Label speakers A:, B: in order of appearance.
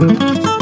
A: Bye.